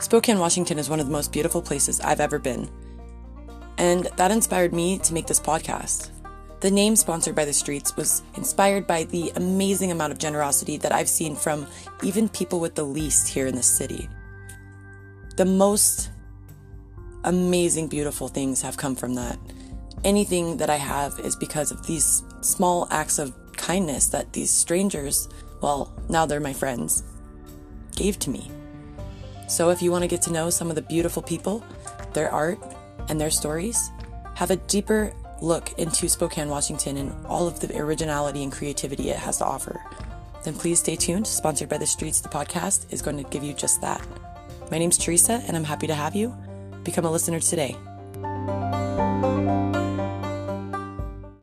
Spokane, Washington is one of the most beautiful places I've ever been. And that inspired me to make this podcast. The name Sponsored by the Streets was inspired by the amazing amount of generosity that I've seen from even people with the least here in the city. The most amazing, beautiful things have come from that. Anything that I have is because of these small acts of kindness that these strangers, well, now they're my friends, gave to me. So if you want to get to know some of the beautiful people, their art, and their stories, have a deeper look into Spokane, Washington, and all of the originality and creativity it has to offer, then please stay tuned. Sponsored by the Streets, the podcast is going to give you just that. My name's Teresa, and I'm happy to have you. Become a listener today.